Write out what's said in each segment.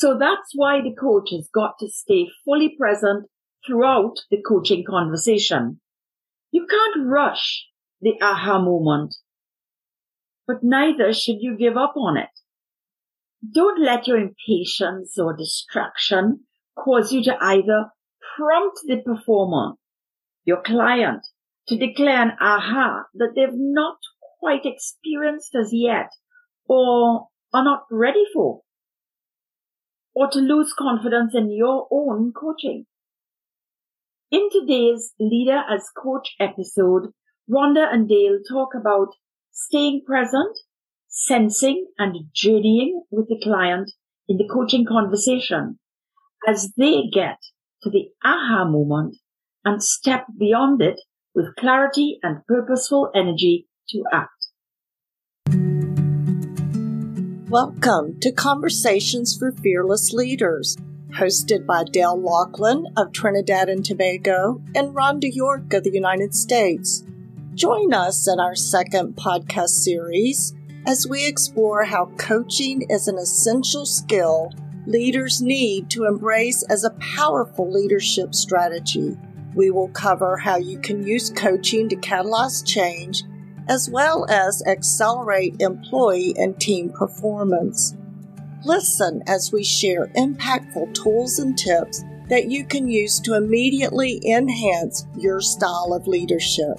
So that's why the coach has got to stay fully present throughout the coaching conversation. You can't rush the aha moment, but neither should you give up on it. Don't let your impatience or distraction cause you to either prompt the performer, your client, to declare an aha that they've not quite experienced as yet or are not ready for, or to lose confidence in your own coaching. In today's Leader as Coach episode, Rhonda and Dale talk about staying present, sensing and journeying with the client in the coaching conversation as they get to the aha moment and step beyond it with clarity and purposeful energy to act. Welcome to Conversations for Fearless Leaders, hosted by Dale Laughlin of Trinidad and Tobago and Rhonda York of the United States. Join us in our second podcast series as we explore how coaching is an essential skill leaders need to embrace as a powerful leadership strategy. We will cover how you can use coaching to catalyze change as well as accelerate employee and team performance. Listen as we share impactful tools and tips that you can use to immediately enhance your style of leadership.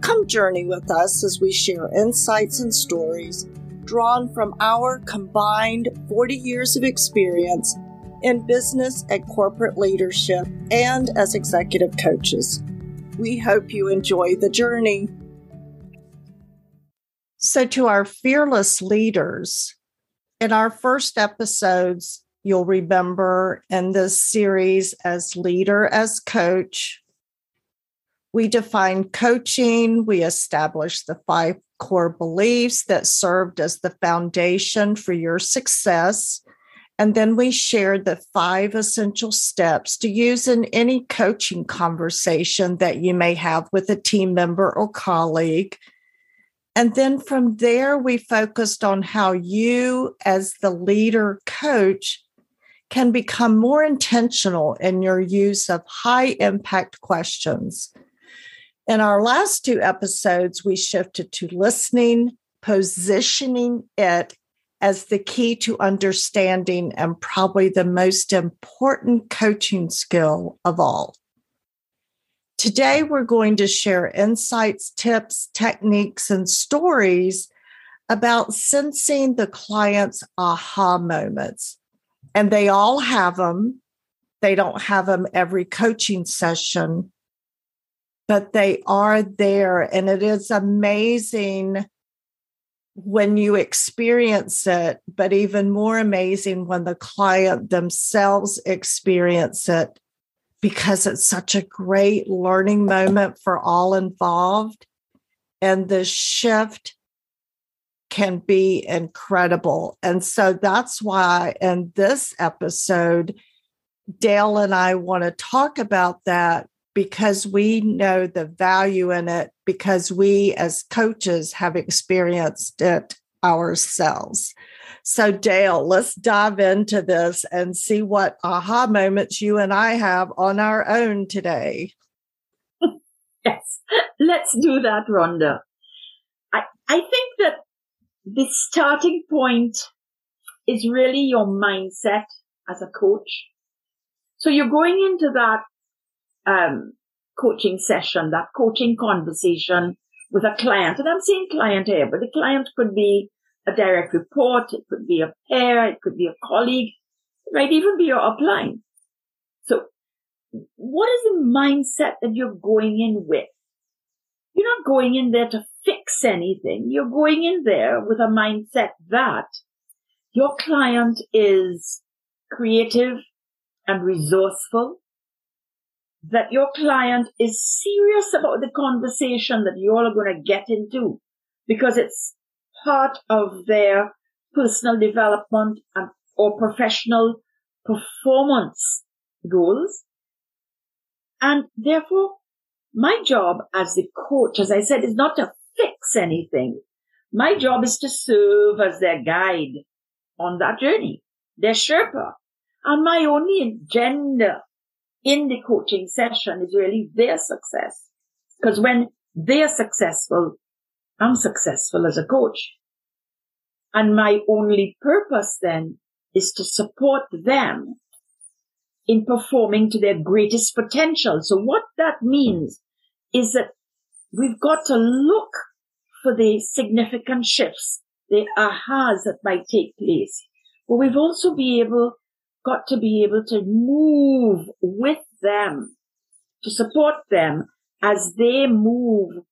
Come journey with us as we share insights and stories drawn from our combined 40 years of experience in business and corporate leadership and as executive coaches. We hope you enjoy the journey. So, to our fearless leaders, in our first episodes, you'll remember in this series as leader, as coach, we defined coaching, we established the five core beliefs that served as the foundation for your success. And then we shared the five essential steps to use in any coaching conversation that you may have with a team member or colleague. And then from there, we focused on how you, as the leader coach, can become more intentional in your use of high impact questions in our last two episodes, we shifted to listening, positioning it as the key to understanding and probably the most important coaching skill of all. Today, we're going to share insights, tips, techniques, and stories about sensing the client's aha moments. And they all have them. They don't have them every coaching session, but they are there. And it is amazing when you experience it, but even more amazing when the client themselves experience it because it's such a great learning moment for all involved. And the shift can be incredible. And so that's why in this episode, Dale and I want to talk about that because we know the value in it because we as coaches have experienced it ourselves. So, Dale, let's dive into this and see what aha moments you and I have on our own today. yes, let's do that, Rhonda. I, I think that the starting point is really your mindset as a coach. So you're going into that um, coaching session, that coaching conversation with a client. And I'm saying client here, but the client could be a direct report. It could be a peer. It could be a colleague. It might even be your upline. So what is the mindset that you're going in with? You're not going in there to fix anything. You're going in there with a mindset that your client is creative and resourceful that your client is serious about the conversation that you all are going to get into because it's part of their personal development and or professional performance goals. And therefore, my job as the coach, as I said, is not to fix anything. My job is to serve as their guide on that journey, their Sherpa, And my only agenda in the coaching session is really their success. Because when they're successful, I'm successful as a coach. And my only purpose then is to support them in performing to their greatest potential. So what that means is that we've got to look for the significant shifts, the ahas that might take place. But we've also be able, got to be able to move with them, to support them as they move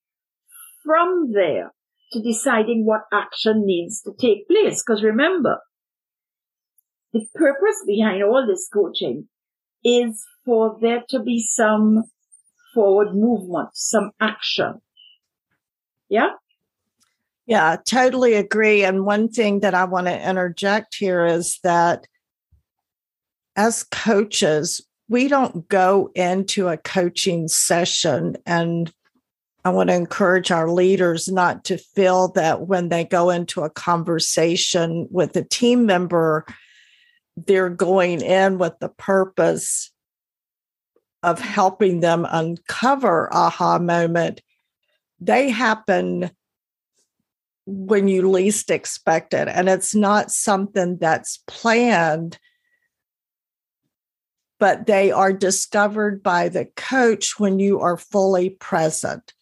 from there to deciding what action needs to take place. Because remember, the purpose behind all this coaching is for there to be some forward movement, some action. Yeah? Yeah, totally agree. And one thing that I want to interject here is that as coaches, we don't go into a coaching session and I want to encourage our leaders not to feel that when they go into a conversation with a team member, they're going in with the purpose of helping them uncover aha moment. They happen when you least expect it. And it's not something that's planned, but they are discovered by the coach when you are fully present.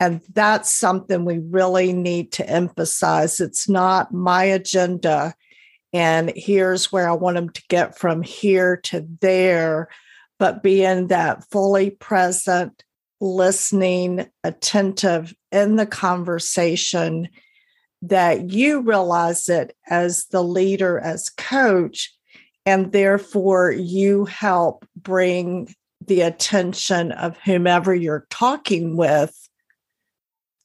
And that's something we really need to emphasize. It's not my agenda. And here's where I want them to get from here to there, but being that fully present, listening, attentive in the conversation, that you realize it as the leader, as coach, and therefore you help bring the attention of whomever you're talking with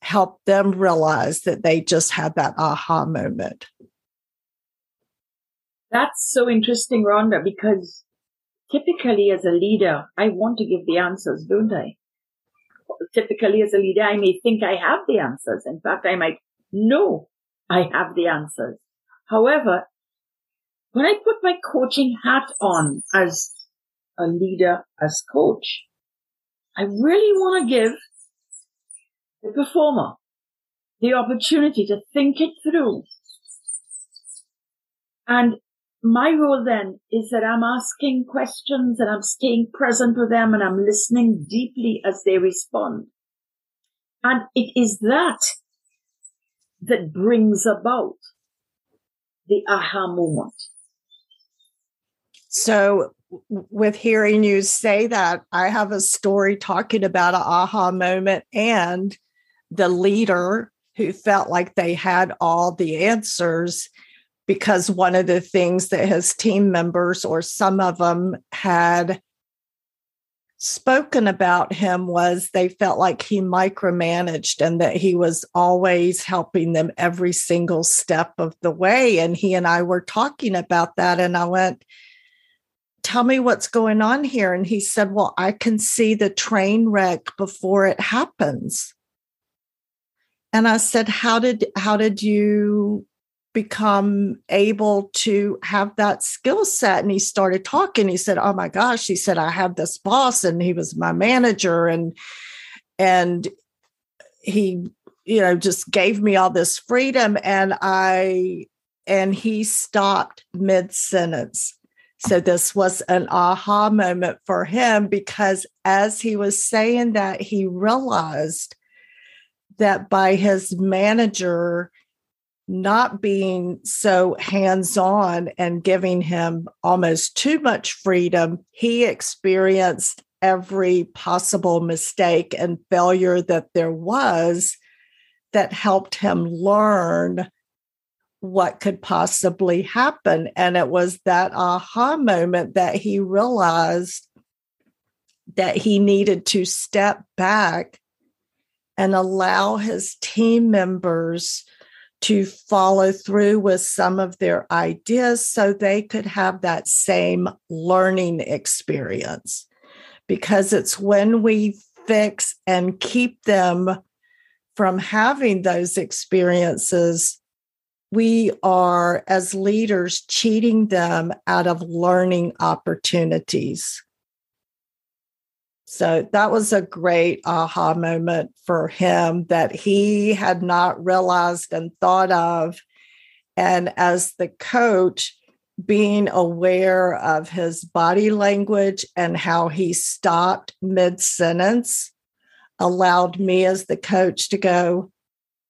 help them realize that they just had that aha moment. That's so interesting, Rhonda, because typically as a leader, I want to give the answers, don't I? Typically as a leader, I may think I have the answers. In fact, I might know I have the answers. However, when I put my coaching hat on as a leader, as coach, I really want to give the performer the opportunity to think it through. And my role then is that I'm asking questions and I'm staying present with them and I'm listening deeply as they respond. And it is that that brings about the aha moment. So, with hearing you say that, I have a story talking about an aha moment and the leader who felt like they had all the answers because one of the things that his team members or some of them had spoken about him was they felt like he micromanaged and that he was always helping them every single step of the way. And he and I were talking about that and I went tell me what's going on here. And he said well I can see the train wreck before it happens and I said, how did, how did you become able to have that skill set? And he started talking. He said, Oh my gosh, he said, I have this boss and he was my manager and, and he, you know, just gave me all this freedom. And I, and he stopped mid sentence. So this was an aha moment for him because as he was saying that, he realized that by his manager not being so hands on and giving him almost too much freedom, he experienced every possible mistake and failure that there was that helped him learn what could possibly happen. And it was that aha moment that he realized that he needed to step back and allow his team members to follow through with some of their ideas so they could have that same learning experience. Because it's when we fix and keep them from having those experiences we are, as leaders, cheating them out of learning opportunities. So that was a great aha moment for him that he had not realized and thought of. And as the coach, being aware of his body language and how he stopped mid sentence allowed me as the coach to go,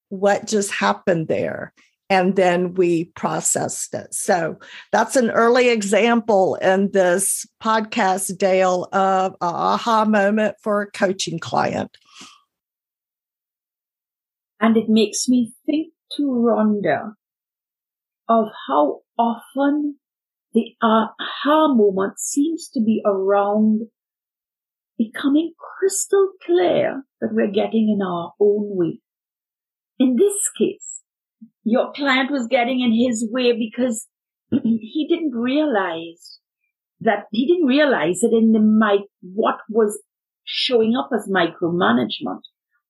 What just happened there? And then we processed it. So that's an early example in this podcast, Dale, of a aha moment for a coaching client. And it makes me think to Rhonda of how often the aha moment seems to be around becoming crystal clear that we're getting in our own way. In this case, your client was getting in his way because he didn't realize that he didn't realize that in the mic what was showing up as micromanagement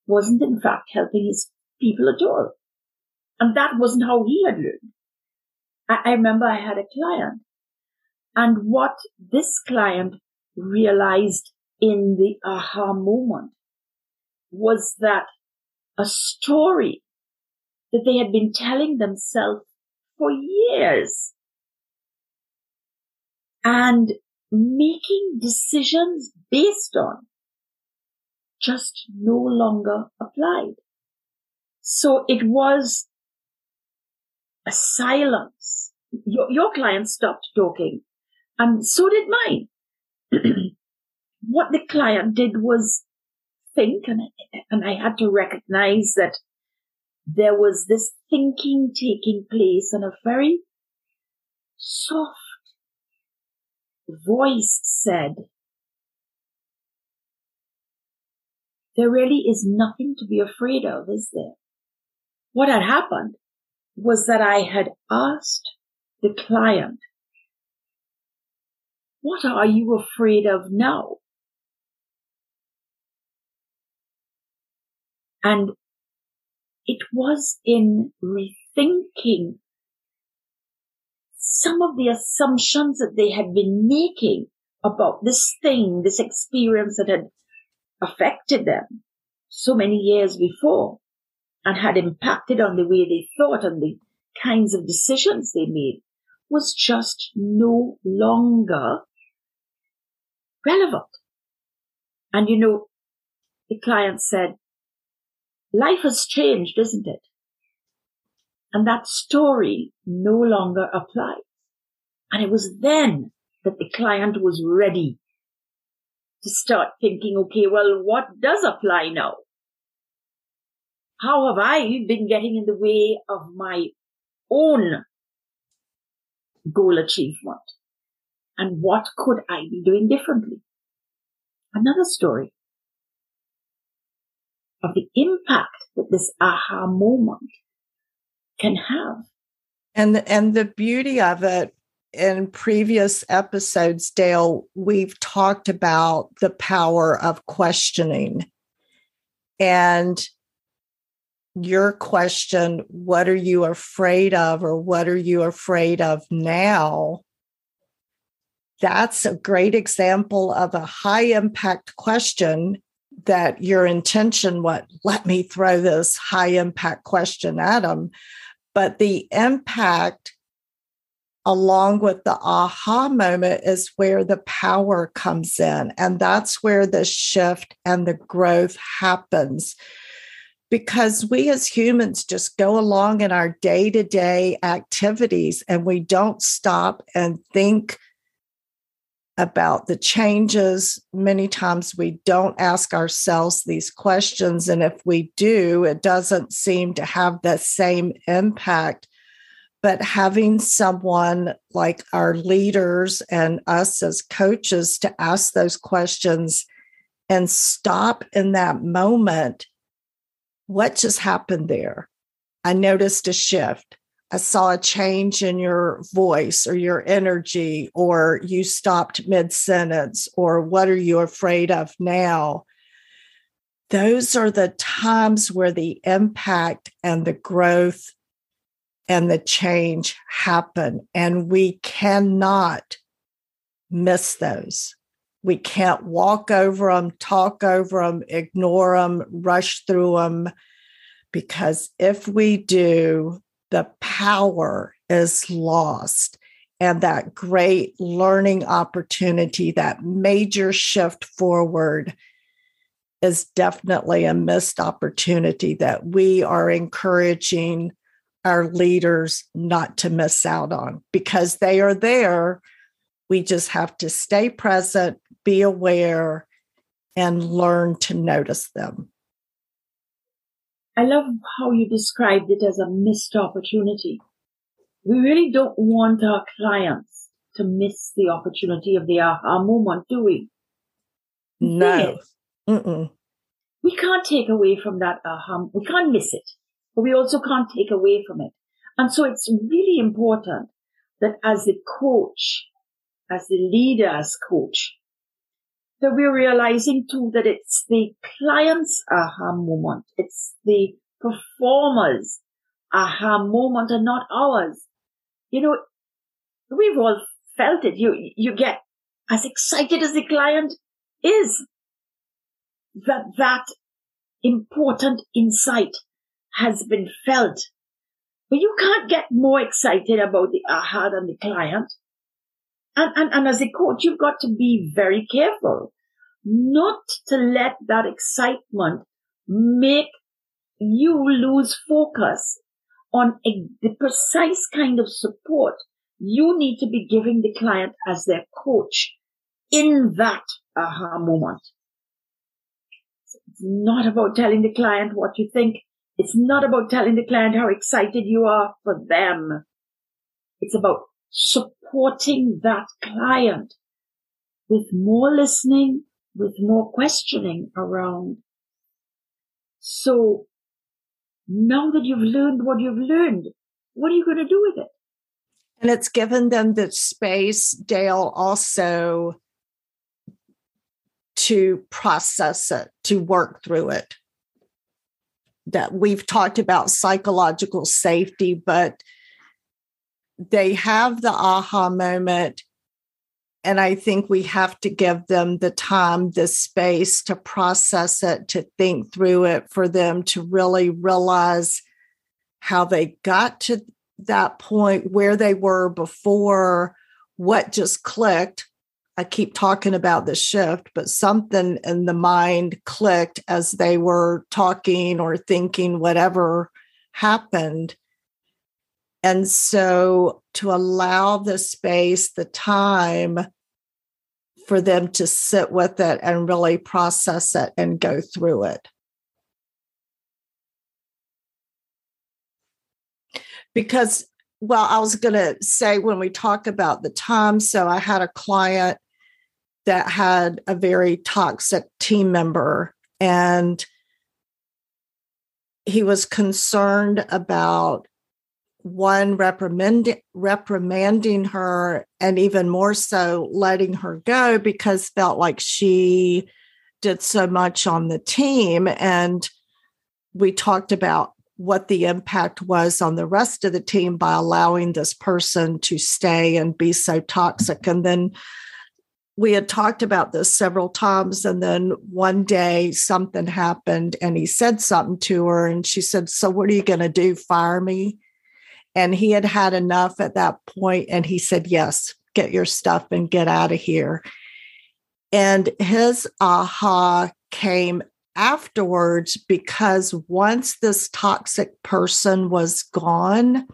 wasn't in fact helping his people at all. And that wasn't how he had learned. I, I remember I had a client and what this client realized in the aha moment was that a story that they had been telling themselves for years. And making decisions based on just no longer applied. So it was a silence. Your, your client stopped talking and so did mine. what the client did was think and, and I had to recognize that there was this thinking taking place and a very soft voice said, there really is nothing to be afraid of, is there? What had happened was that I had asked the client, what are you afraid of now? And it was in rethinking some of the assumptions that they had been making about this thing, this experience that had affected them so many years before and had impacted on the way they thought and the kinds of decisions they made was just no longer relevant. And you know, the client said, life has changed, isn't it? And that story no longer applies. And it was then that the client was ready to start thinking, okay, well, what does apply now? How have I been getting in the way of my own goal achievement? And what could I be doing differently? Another story of the impact that this aha moment can have. And and the beauty of it in previous episodes, Dale, we've talked about the power of questioning. And your question, what are you afraid of, or what are you afraid of now? That's a great example of a high impact question that your intention what let me throw this high impact question at them but the impact along with the aha moment is where the power comes in and that's where the shift and the growth happens. Because we as humans just go along in our day-to-day activities and we don't stop and think about the changes. Many times we don't ask ourselves these questions. And if we do, it doesn't seem to have the same impact. But having someone like our leaders and us as coaches to ask those questions and stop in that moment what just happened there? I noticed a shift. I saw a change in your voice or your energy, or you stopped mid sentence, or what are you afraid of now? Those are the times where the impact and the growth and the change happen. And we cannot miss those. We can't walk over them, talk over them, ignore them, rush through them, because if we do, the power is lost. And that great learning opportunity, that major shift forward, is definitely a missed opportunity that we are encouraging our leaders not to miss out on because they are there. We just have to stay present, be aware, and learn to notice them. I love how you described it as a missed opportunity. We really don't want our clients to miss the opportunity of the aha moment, do we? No. We can't take away from that aha. We can't miss it but we also can't take away from it. And so it's really important that as the coach, as the leader, as coach, that we're realizing too that it's the client's aha moment. It's the performer's aha moment and not ours. You know, we've all felt it. You, you get as excited as the client is that that important insight has been felt. But you can't get more excited about the aha than the client. And, and, and as a coach, you've got to be very careful not to let that excitement make you lose focus on a, the precise kind of support you need to be giving the client as their coach in that aha moment. It's not about telling the client what you think. It's not about telling the client how excited you are for them. It's about supporting that client with more listening, with more questioning around. So now that you've learned what you've learned, what are you going to do with it? And it's given them the space, Dale, also to process it, to work through it that we've talked about psychological safety, but they have the aha moment. And I think we have to give them the time, the space to process it, to think through it, for them to really realize how they got to that point, where they were before, what just clicked, I keep talking about the shift, but something in the mind clicked as they were talking or thinking, whatever happened. And so to allow the space, the time for them to sit with it and really process it and go through it. Because well, I was going to say when we talk about the time, so I had a client that had a very toxic team member and he was concerned about one reprimand, reprimanding her and even more so letting her go because felt like she did so much on the team. And we talked about what the impact was on the rest of the team by allowing this person to stay and be so toxic. And then we had talked about this several times and then one day something happened and he said something to her and she said so what are you going to do? Fire me and he had had enough at that point and he said yes get your stuff and get out of here. And his aha came afterwards because once this toxic person was gone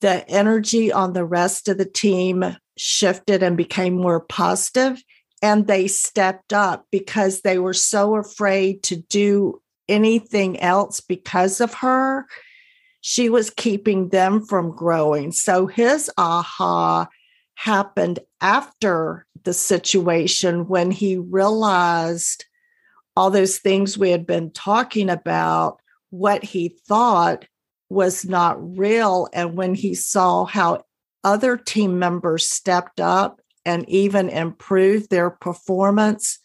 the energy on the rest of the team shifted and became more positive and they stepped up because they were so afraid to do anything else because of her she was keeping them from growing so his aha happened after the situation when he realized all those things we had been talking about what he thought was not real and when he saw how other team members stepped up and even improved their performance.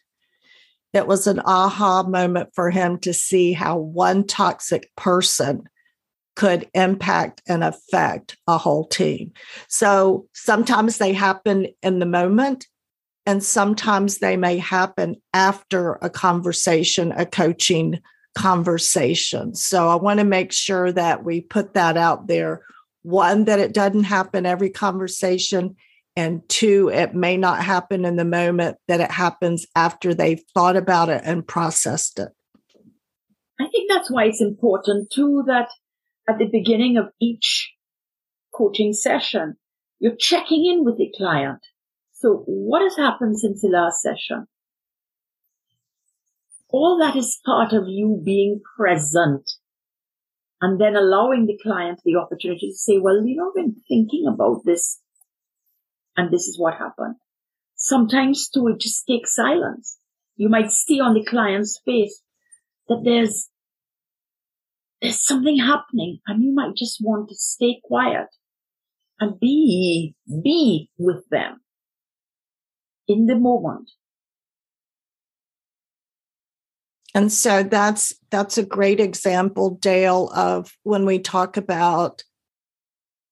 It was an aha moment for him to see how one toxic person could impact and affect a whole team. So sometimes they happen in the moment, and sometimes they may happen after a conversation, a coaching conversation. So I want to make sure that we put that out there. One, that it doesn't happen every conversation. And two, it may not happen in the moment, that it happens after they've thought about it and processed it. I think that's why it's important too that at the beginning of each coaching session, you're checking in with the client. So what has happened since the last session? All that is part of you being present and then allowing the client the opportunity to say, well, you know, I've been thinking about this and this is what happened. Sometimes too, it just takes silence. You might see on the client's face that there's there's something happening and you might just want to stay quiet and be, be with them in the moment. And so that's that's a great example, Dale, of when we talk about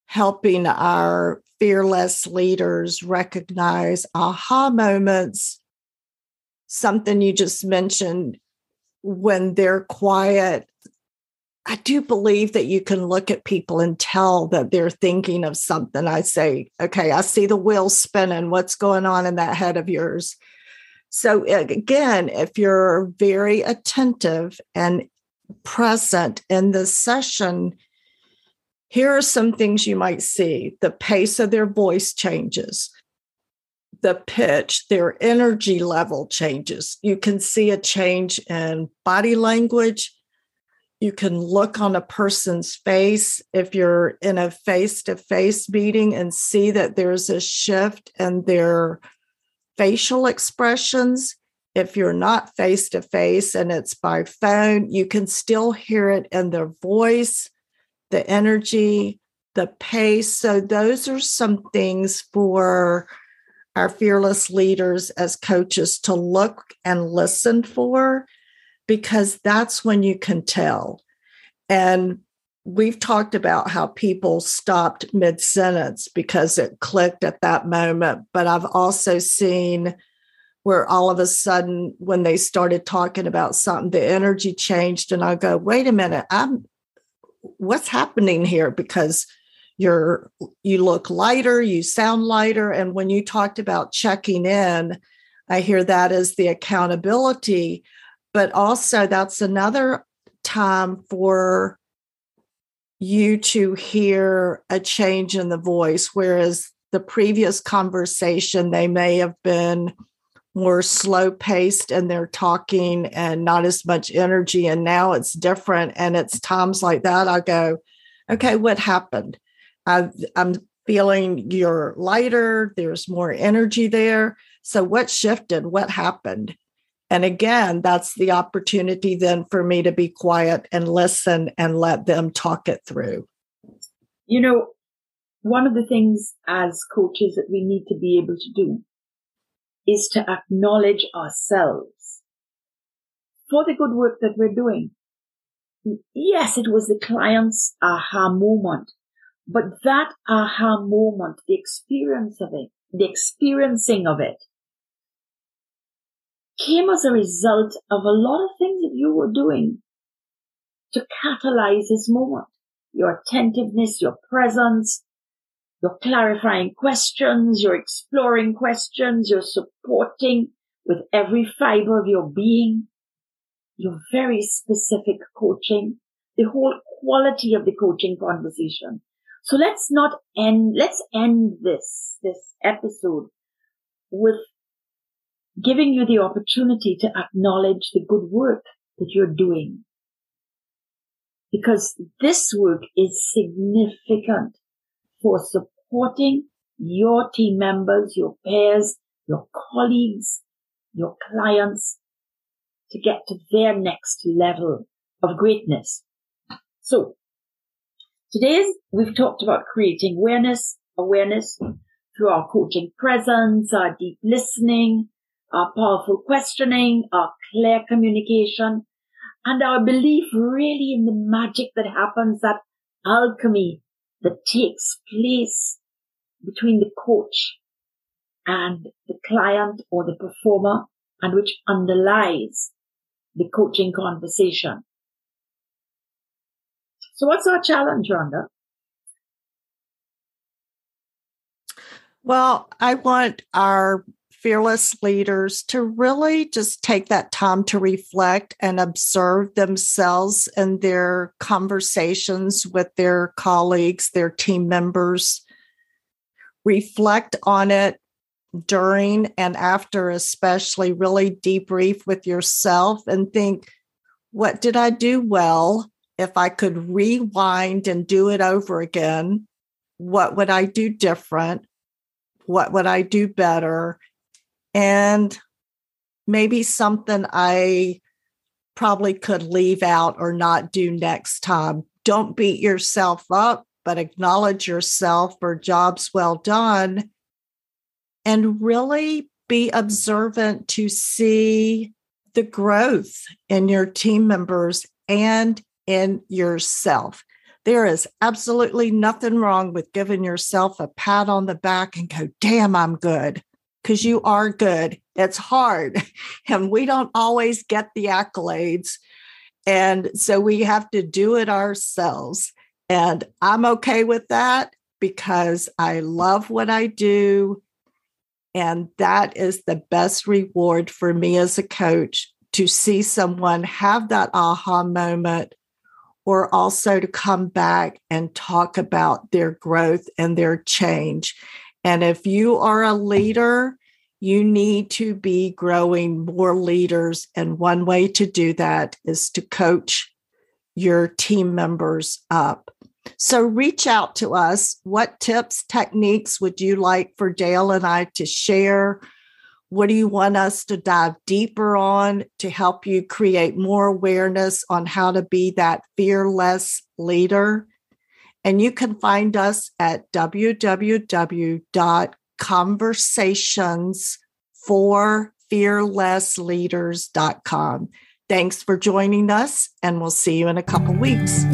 helping our fearless leaders recognize aha moments. Something you just mentioned when they're quiet I do believe that you can look at people and tell that they're thinking of something. I say, okay, I see the wheel spinning. What's going on in that head of yours? So, again, if you're very attentive and present in the session, here are some things you might see the pace of their voice changes, the pitch, their energy level changes. You can see a change in body language you can look on a person's face if you're in a face to face meeting and see that there's a shift in their facial expressions. If you're not face to face and it's by phone, you can still hear it in their voice, the energy, the pace. So, those are some things for our fearless leaders as coaches to look and listen for because that's when you can tell. And we've talked about how people stopped mid sentence because it clicked at that moment. But I've also seen where all of a sudden, when they started talking about something, the energy changed. And I go, wait a minute, I'm what's happening here? Because you're you look lighter, you sound lighter. And when you talked about checking in, I hear that as the accountability but also that's another time for you to hear a change in the voice whereas the previous conversation they may have been more slow paced and they're talking and not as much energy and now it's different and it's times like that i go okay what happened? I i'm feeling you're lighter there's more energy there. So what shifted? What happened and again, that's the opportunity then for me to be quiet and listen and let them talk it through. You know, one of the things as coaches that we need to be able to do is to acknowledge ourselves for the good work that we're doing. Yes, it was the client's aha moment, but that aha moment, the experience of it, the experiencing of it came as a result of a lot of things that you were doing to catalyze this moment. Your attentiveness, your presence, your clarifying questions, your exploring questions, your supporting with every fiber of your being, your very specific coaching, the whole quality of the coaching conversation. So let's not end, let's end this, this episode with giving you the opportunity to acknowledge the good work that you're doing. Because this work is significant for supporting your team members, your peers, your colleagues, your clients to get to their next level of greatness. So today we've talked about creating awareness, awareness through our coaching presence, our deep listening, our powerful questioning, our clear communication, and our belief really in the magic that happens that alchemy that takes place between the coach and the client or the performer and which underlies the coaching conversation. So what's our challenge, Rhonda? Well, I want our fearless leaders to really just take that time to reflect and observe themselves and their conversations with their colleagues, their team members. Reflect on it during and after, especially really debrief with yourself and think, what did I do well? If I could rewind and do it over again, what would I do different? what would I do better? And maybe something I probably could leave out or not do next time. Don't beat yourself up, but acknowledge yourself for jobs well done and really be observant to see the growth in your team members and in yourself. There is absolutely nothing wrong with giving yourself a pat on the back and go, damn, I'm good. Because you are good. It's hard. And we don't always get the accolades. And so we have to do it ourselves. And I'm okay with that because I love what I do. And that is the best reward for me as a coach to see someone have that aha moment or also to come back and talk about their growth and their change. And if you are a leader, you need to be growing more leaders. And one way to do that is to coach your team members up. So reach out to us. What tips, techniques would you like for Dale and I to share? What do you want us to dive deeper on to help you create more awareness on how to be that fearless leader? And you can find us at www.conversationsforfearlessleaders.com. Thanks for joining us, and we'll see you in a couple weeks.